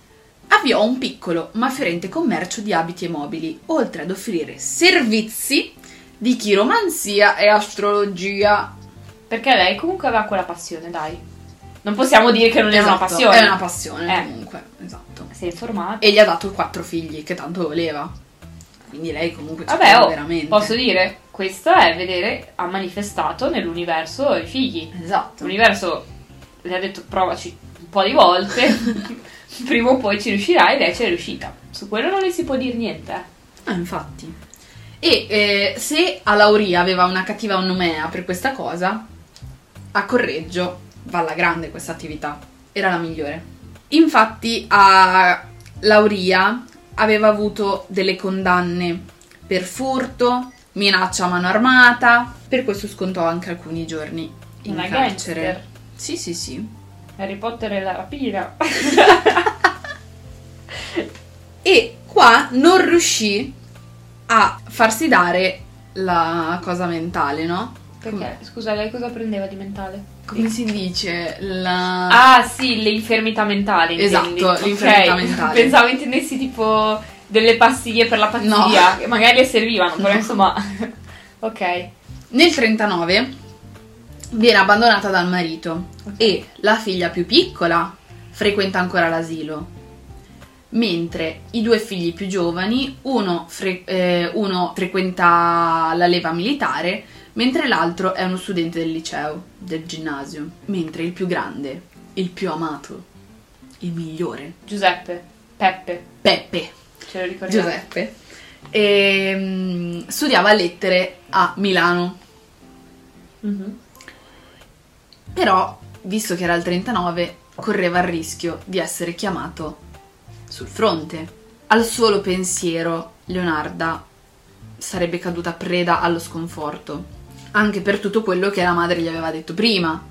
Avviò un piccolo ma fiorente commercio di abiti e mobili, oltre ad offrire servizi di chiromanzia e astrologia. Perché lei comunque aveva quella passione, dai. Non possiamo dire che non è una Esatto, passione. È una passione Eh. comunque, esatto. Sei informata. E gli ha dato quattro figli, che tanto voleva. Quindi lei comunque ci Vabbè, oh, veramente. posso dire, questo è vedere, ha manifestato nell'universo i figli. Esatto. L'universo le ha detto provaci un po' di volte, prima o poi ci lei ci è riuscita. Su quello non le si può dire niente. eh. Ah, infatti. E eh, se a Lauria aveva una cattiva nomea per questa cosa, a Correggio va alla grande questa attività. Era la migliore. Infatti a Lauria aveva avuto delle condanne per furto, minaccia a mano armata, per questo scontò anche alcuni giorni in Una carcere. gangster. Sì, sì, sì. Harry Potter e la rapina. E qua non riuscì a farsi dare la cosa mentale, no? Perché? Scusa, lei cosa prendeva di mentale? Come si dice? La... Ah, sì, le infermità mentali. intendi. Esatto, l'infermità Ok, mentale. Pensavo intendessi tipo delle pastiglie per la pazzia, No. che magari le servivano, però No. insomma. ok. Nel 39 viene abbandonata dal marito e la figlia più piccola frequenta ancora l'asilo, mentre i due figli più giovani, uno, fre- eh, uno frequenta la leva militare, mentre l'altro è uno studente del liceo, del ginnasio, mentre il più grande, il più amato, il migliore, Giuseppe, Peppe, Peppe, ce lo ricordiamo. Giuseppe, ehm, studiava lettere a Milano. Mhm. Però, visto che era il 39, correva il rischio di essere chiamato sul fronte. Al solo pensiero, Leonarda sarebbe caduta preda allo sconforto, anche per tutto quello che la madre gli aveva detto prima,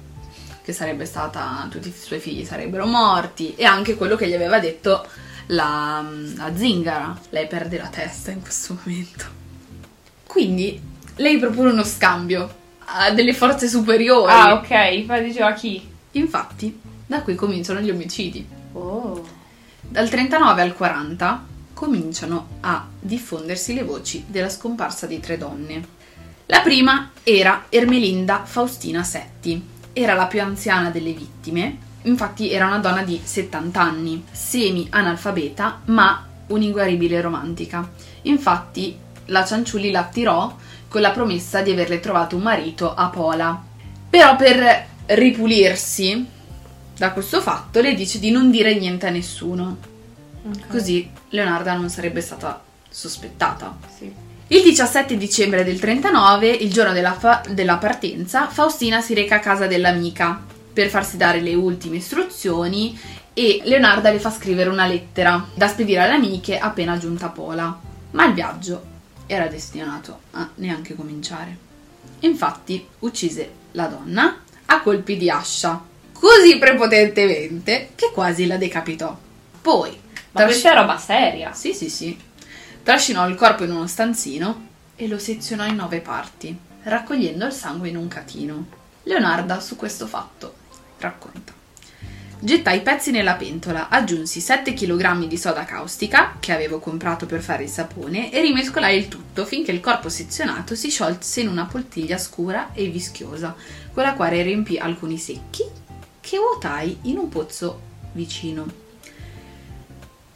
che sarebbe stata, tutti i suoi figli sarebbero morti, e anche quello che gli aveva detto la, la zingara. Lei perde la testa in questo momento. Quindi, lei propone uno scambio a delle forze superiori. Ah, ok, ma diceva chi? Infatti, da qui cominciano gli omicidi. Oh. Dal 39 al 40 cominciano a diffondersi le voci della scomparsa di tre donne. La prima era Ermelinda Faustina Setti, era la più anziana delle vittime, infatti era una donna di 70 anni, semi-analfabeta ma un'inguaribile romantica. Infatti la Cianciulli l'attirò con la promessa di averle trovato un marito a Pola. Però per ripulirsi da questo fatto le dice di non dire niente a nessuno. Ok. Così Leonarda non sarebbe stata sospettata. Sì. Il 17 dicembre del 39, il giorno della, fa- della partenza, Faustina si reca a casa dell'amica per farsi dare le ultime istruzioni e Leonarda le fa scrivere una lettera da spedire alle amiche appena giunta a Pola. Ma il viaggio era destinato a neanche cominciare. Infatti uccise la donna a colpi di ascia, così prepotentemente che quasi la decapitò. Poi, Ma questa è roba seria. sì, sì, sì. Trascinò il corpo in uno stanzino e lo sezionò in nove parti, raccogliendo il sangue in un catino. Leonarda su questo fatto racconta. Gettai i pezzi nella pentola, aggiunsi 7 kg di soda caustica, che avevo comprato per fare il sapone, e rimescolai il tutto finché il corpo sezionato si sciolse in una poltiglia scura e vischiosa, con la quale riempì alcuni secchi che vuotai in un pozzo vicino.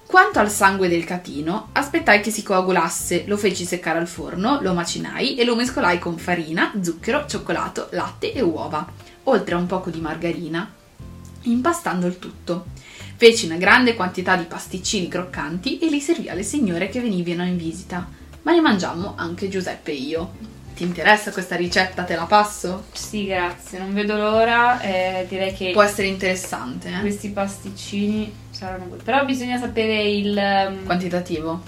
Quanto al sangue del catino, aspettai che si coagulasse, lo feci seccare al forno, lo macinai e lo mescolai con farina, zucchero, cioccolato, latte e uova, oltre a un poco di margarina, impastando il tutto. Feci una grande quantità di pasticcini croccanti e li servì alle signore che venivano in visita, ma li mangiammo anche Giuseppe e io. Ti interessa questa ricetta? Te la passo? Sì, grazie, non vedo l'ora. eh, direi che Può essere interessante, eh? questi pasticcini saranno buoni. Però bisogna sapere il. ehm, Quantitativo.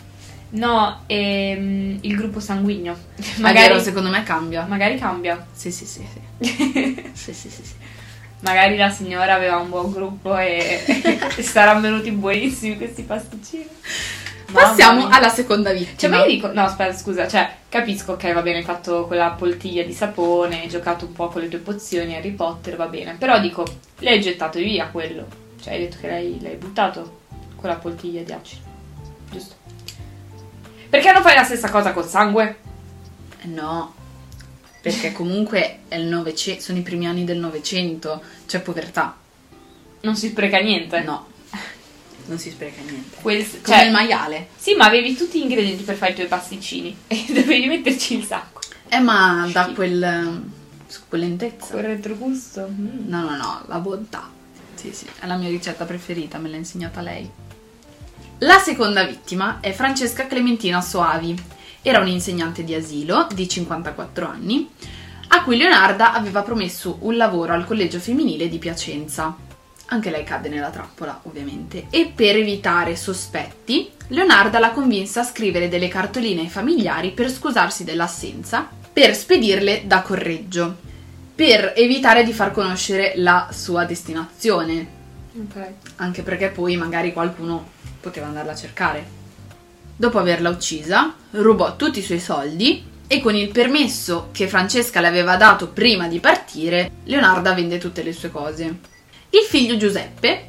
No, ehm, il gruppo sanguigno. Magari Magari, secondo me cambia. magari cambia. Sì, sì, sì, sì. sì, sì, sì, sì. Magari la signora aveva un buon gruppo e, e saranno venuti buonissimi questi pasticcini. Mamma Passiamo mia. alla seconda vittima. Cioè, ma io dico, no, aspetta, scusa, cioè, capisco, ok, va bene, hai fatto quella poltiglia di sapone, hai giocato un po' con le tue pozioni, Harry Potter, va bene, però dico, lei hai gettato via quello, cioè, hai detto che l'hai, l'hai buttato, quella poltiglia di acido, giusto? Perché non fai la stessa cosa col sangue? No, perché comunque è il Novecento, sono i primi anni del Novecento, c'è povertà. Non si spreca niente. No, non si spreca niente. Quel- Come cioè, il maiale. sì, ma avevi tutti gli ingredienti per fare i tuoi pasticcini e dovevi metterci il sacco. Eh, ma da Schifo. quel... succulentezza. Quel retrogusto. mm. No, no, no, la bontà. Sì, sì, è la mia ricetta preferita, me l'ha insegnata lei. La seconda vittima è Francesca Clementina Soavi. Era un'insegnante di asilo di 54 anni a cui Leonarda aveva promesso un lavoro al collegio femminile di Piacenza. Anche lei cadde nella trappola, ovviamente. E per evitare sospetti, Leonarda la convinse a scrivere delle cartoline ai familiari per scusarsi dell'assenza, per spedirle da Correggio, per evitare di far conoscere la sua destinazione, Ok. anche perché poi magari qualcuno poteva andarla a cercare. Dopo averla uccisa, rubò tutti i suoi soldi e con il permesso che Francesca le aveva dato prima di partire, Leonarda vende tutte le sue cose. Il figlio Giuseppe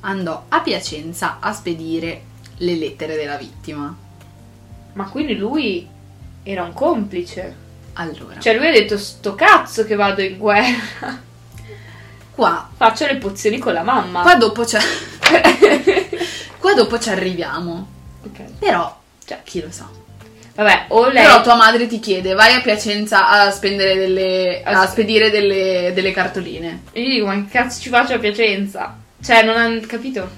andò a Piacenza a spedire le lettere della vittima. Ma quindi lui era un complice. Allora, Cioè lui ha detto sto cazzo che vado in guerra. qua, Faccio le pozioni con la mamma. qua dopo c'è... qua dopo ci arriviamo. Ok. Però, Cioè, chi lo sa. vabbè, o lei... Però tua madre ti chiede, vai a Piacenza a spendere delle. a spedire delle, delle cartoline. E io dico, ma che cazzo ci faccio a Piacenza? Cioè, non hanno capito?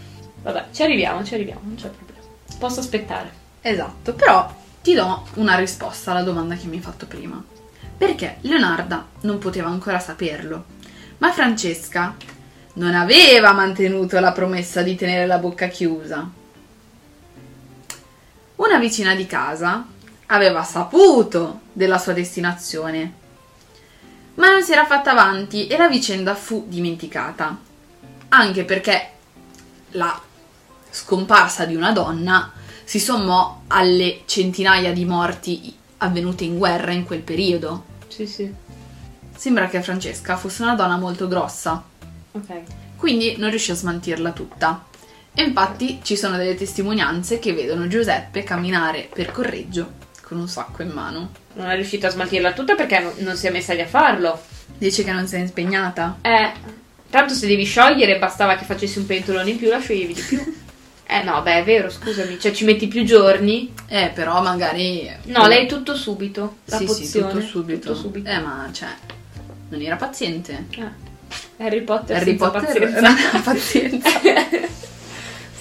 Vabbè, ci arriviamo, ci arriviamo, non c'è problema. Posso aspettare. Esatto, però ti do una risposta alla domanda che mi hai fatto prima. Perché Leonarda non poteva ancora saperlo, ma Francesca non aveva mantenuto la promessa di tenere la bocca chiusa. Una vicina di casa aveva saputo della sua destinazione, ma non si era fatta avanti e la vicenda fu dimenticata, anche perché la scomparsa di una donna si sommò alle centinaia di morti avvenute in guerra in quel periodo. Sì, sì. Sembra che Francesca fosse una donna molto grossa, Ok. quindi non riuscì a smantirla tutta E infatti ci sono delle testimonianze che vedono Giuseppe camminare per Correggio con un sacco in mano. Non è riuscito a smaltirla tutta perché non, si è messa lì a farlo. Dice che non si è impegnata. Eh, tanto se devi sciogliere bastava che facessi un pentolone in più, la scioglievi di più. Eh no, beh, è vero, scusami, cioè ci metti più giorni. Eh, però magari... No, lei tutto subito, la sì, pozione. sì, tutto subito. tutto subito. Eh, ma cioè, non era paziente. Eh, Harry Potter Harry Potter pazienza. pazienza.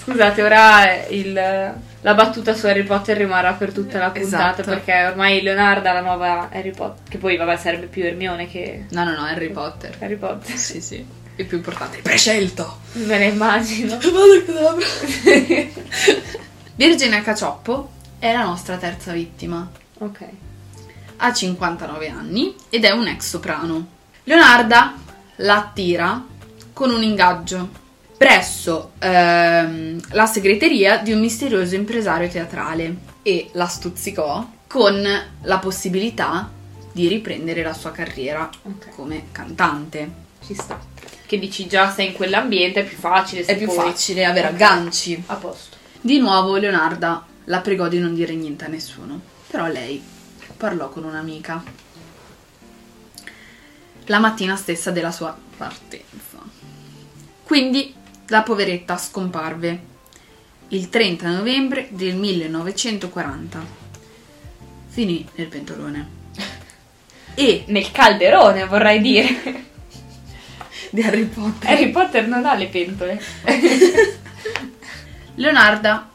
Scusate, ora il- la battuta su Harry Potter rimarrà per tutta la puntata Esatto. perché ormai Leonardo è la nuova Harry Potter, che poi vabbè sarebbe più Hermione che No, no, no, Harry Potter. Harry Potter. Sì, sì. Il più importante. Prescelto. Me ne immagino. Virginia Cacioppo è la nostra terza vittima. ok. Ha 59 anni ed è un ex soprano. Leonarda la attira con un ingaggio presso ehm, la segreteria di un misterioso impresario teatrale e la stuzzicò con la possibilità di riprendere la sua carriera Ok. come cantante. Ci sta. Che dici già sei in quell'ambiente, è più facile. È più poi- facile avere Ok. agganci. A posto. Di nuovo Leonarda la pregò di non dire niente a nessuno, però lei parlò con un'amica. La mattina stessa della sua partenza. Quindi la poveretta scomparve il 30 novembre del 1940. Finì nel pentolone. E Nel calderone, vorrei dire. di Harry Potter. Harry Potter non ha le pentole. Leonarda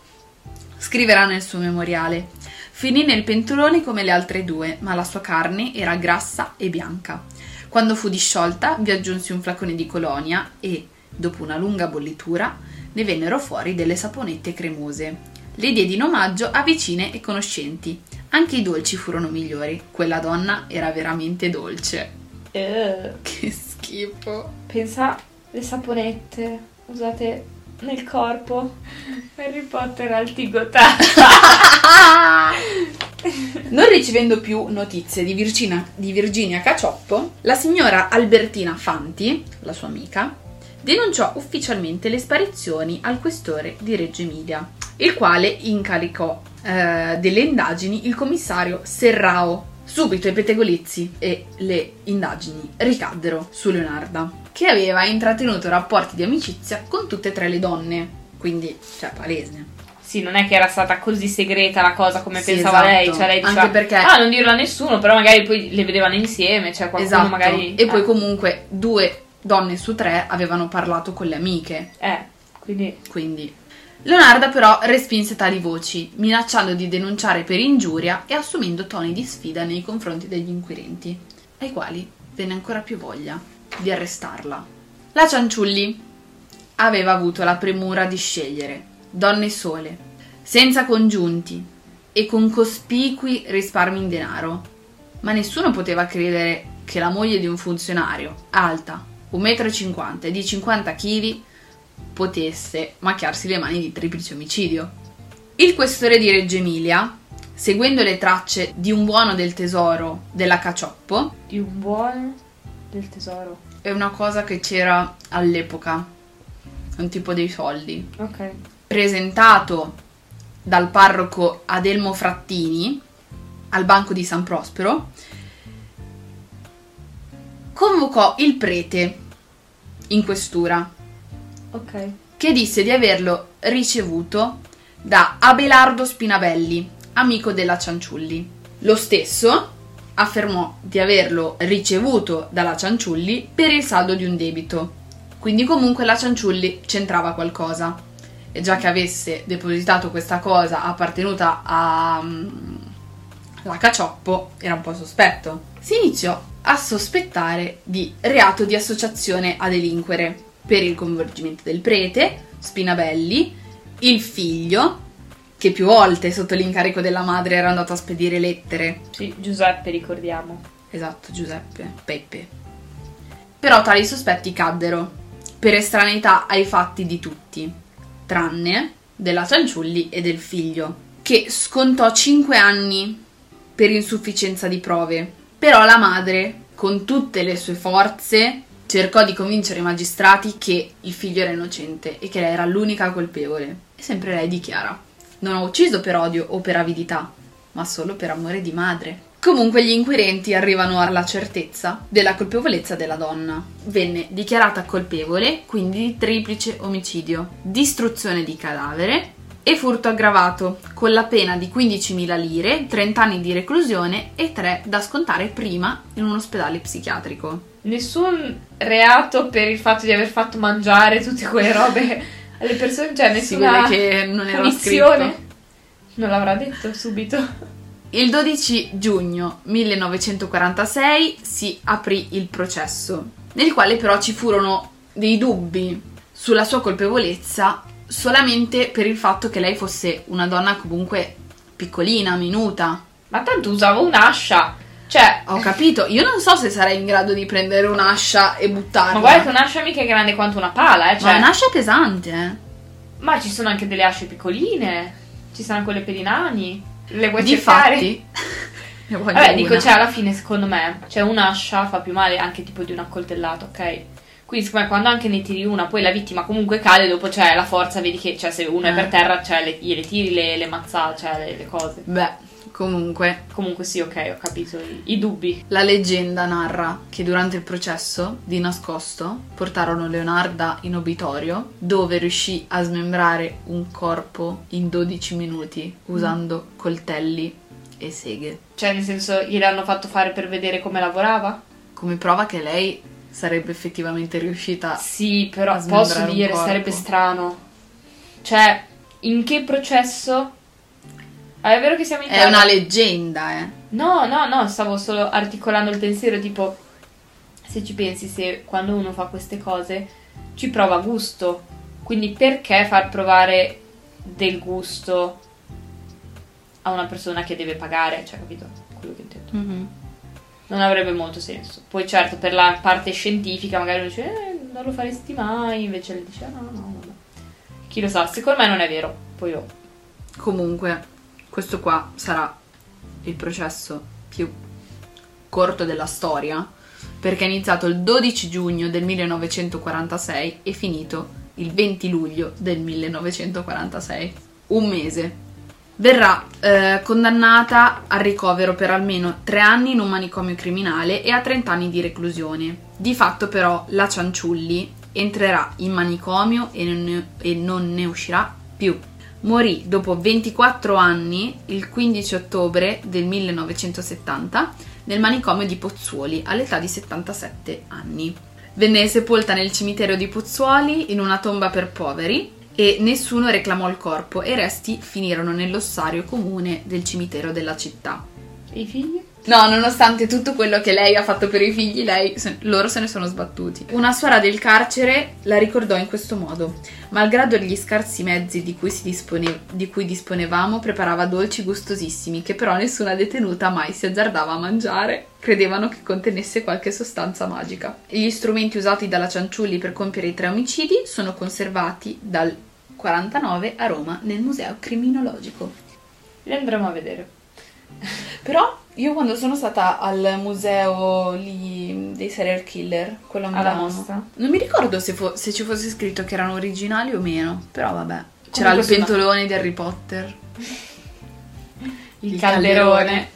scriverà nel suo memoriale: Finì nel pentolone come le altre due, ma la sua carne era grassa e bianca. Quando fu disciolta, vi aggiunsi un flacone di colonia e, dopo una lunga bollitura, ne vennero fuori delle saponette cremose. Le diedi in omaggio a vicine e conoscenti. Anche i dolci furono migliori. Quella donna era veramente dolce. Eh, Che schifo. pensa le saponette usate nel corpo. Harry Potter al tigotà. Non ricevendo più notizie di Virginia, di Virginia Cacioppo, la signora Albertina Fanti, la sua amica, denunciò ufficialmente le sparizioni al questore di Reggio Emilia, il quale incaricò eh, delle indagini il commissario Serrao. Subito i pettegolezzi e le indagini ricaddero su Leonarda, che aveva intrattenuto rapporti di amicizia con tutte e tre le donne, quindi, cioè, palese. Sì, non è che era stata così segreta la cosa come Sì, pensava esatto. lei. Cioè, lei diceva, Anche perché- ah, non dirlo a nessuno, però magari poi le vedevano insieme. Cioè, qualcuno Esatto. magari. E poi eh, comunque due donne su tre avevano parlato con le amiche, Eh, quindi. quindi... Leonarda però respinse tali voci, minacciando di denunciare per ingiuria e assumendo toni di sfida nei confronti degli inquirenti, ai quali venne ancora più voglia di arrestarla. La Cianciulli aveva avuto la premura di scegliere donne sole, senza congiunti e con cospicui risparmi in denaro, ma nessuno poteva credere che la moglie di un funzionario, alta, 1,50 m e di 50 kg, potesse macchiarsi le mani di triplice omicidio. Il questore di Reggio Emilia, seguendo le tracce di un buono del tesoro della Cacioppo, Di un buon del tesoro. è una cosa che c'era all'epoca, un tipo dei soldi, Ok. presentato dal parroco Adelmo Frattini al banco di San Prospero, convocò il prete in questura Ok. che disse di averlo ricevuto da Abelardo Spinabelli, amico della Cianciulli. Lo stesso affermò di averlo ricevuto dalla Cianciulli per il saldo di un debito. Quindi comunque la Cianciulli c'entrava qualcosa. E già che avesse depositato questa cosa appartenuta a mm, la Cacioppo, era un po' sospetto. Si iniziò a sospettare di reato di associazione a delinquere per il coinvolgimento del prete, Spinabelli, il figlio, che più volte sotto l'incarico della madre era andato a spedire lettere. Sì, Giuseppe, ricordiamo. Esatto, Giuseppe, Peppe. Però tali sospetti caddero per estraneità ai fatti di tutti, tranne della Cianciulli e del figlio, che scontò 5 anni per insufficienza di prove. Però la madre, con tutte le sue forze, cercò di convincere i magistrati che il figlio era innocente e che lei era l'unica colpevole. E sempre lei dichiara: Non ho ucciso per odio o per avidità, ma solo per amore di madre. Comunque gli inquirenti arrivano alla certezza della colpevolezza della donna. Venne dichiarata colpevole quindi di triplice omicidio, distruzione di cadavere e furto aggravato, con la pena di 15.000 lire, 30 anni di reclusione e 3 da scontare prima in un ospedale psichiatrico. Nessun reato per il fatto di aver fatto mangiare tutte quelle robe alle persone, cioè Si nessuna vede che non era punizione. scritto. Non l'avrà detto subito. Il 12 giugno 1946 si aprì il processo, nel quale però ci furono dei dubbi sulla sua colpevolezza solamente per il fatto che lei fosse una donna comunque piccolina, minuta. Ma tanto usava un'ascia. Cioè, Ho capito, io non so se sarei in grado di prendere un'ascia e buttarla. ma guarda che un'ascia mica è grande quanto una pala, eh. Ma Cioè, un'ascia pesante, eh. Ma ci sono anche delle asce piccoline. Ci sono quelle per i nani. Le vuoi cercare? Difatti, voglio Vabbè, dico, cioè, alla fine, secondo me, cioè, un'ascia fa più male anche tipo di un accoltellato, ok? Quindi, siccome quando anche ne tiri una, poi la vittima comunque cade, dopo c'è la forza, vedi che, cioè, se uno è Eh. per terra, cioè, le, gliele tiri le, le mazzate, cioè, le, le cose. Beh, comunque, Comunque sì, ok, ho capito i, i dubbi. La leggenda narra che durante il processo, di nascosto, portarono Leonarda in obitorio, dove riuscì a smembrare un corpo in 12 minuti usando coltelli e seghe, Cioè, nel senso, gliel'hanno fatto fare per vedere come lavorava? come prova che lei sarebbe effettivamente riuscita Sì, però a posso dire, sarebbe strano. Cioè, in che processo... Ah, è vero che siamo in È Italia? una leggenda, eh. No, no, no, stavo solo articolando il pensiero, tipo, se ci pensi, se quando uno fa queste cose ci prova gusto, quindi perché far provare del gusto a una persona che deve pagare? Cioè, capito? Quello che intendo. Mhm. Non avrebbe molto senso. Poi certo, per la parte scientifica magari uno dice, eh, non lo faresti mai, invece le dice, ah, no, no, vabbè. Chi lo sa, secondo me non è vero. Poi io... Comunque, questo qua sarà il processo più corto della storia, perché è iniziato il 12 giugno del 1946 e finito il 20 luglio del 1946. Un mese. Verrà eh, condannata al ricovero per almeno tre anni in un manicomio criminale e a 30 anni di reclusione. Di fatto però la Cianciulli entrerà in manicomio e non ne, e non ne uscirà più. Morì dopo 24 anni il 15 ottobre del 1970 nel manicomio di Pozzuoli all'età di 77 anni. Venne sepolta nel cimitero di Pozzuoli in una tomba per poveri e nessuno reclamò il corpo e i resti finirono nell'ossario comune del cimitero della città. E i figli? No, nonostante tutto quello che lei ha fatto per i figli, lei- se- loro se ne sono sbattuti. Una suora del carcere la ricordò in questo modo. Malgrado gli scarsi mezzi di cui, dispone- di cui disponevamo, preparava dolci gustosissimi che però nessuna detenuta mai si azzardava a mangiare. Credevano che contenesse qualche sostanza magica. Gli strumenti usati dalla Cianciulli per compiere i tre omicidi sono conservati dal 49 a Roma nel Museo Criminologico. Li andremo a vedere. Però io quando sono stata al museo lì dei serial killer, quello a Milano, non mi ricordo se, fo- se ci fosse scritto che erano originali o meno, però vabbè. C'era Comunque il sono- pentolone di Harry Potter. Il, Il calderone. calderone.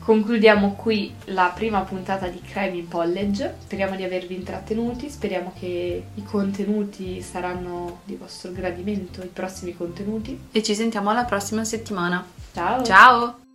Concludiamo qui la prima puntata di Crime in College. Speriamo di avervi intrattenuti, speriamo che i contenuti saranno di vostro gradimento, i prossimi contenuti. E ci sentiamo alla prossima settimana. Ciao! Ciao!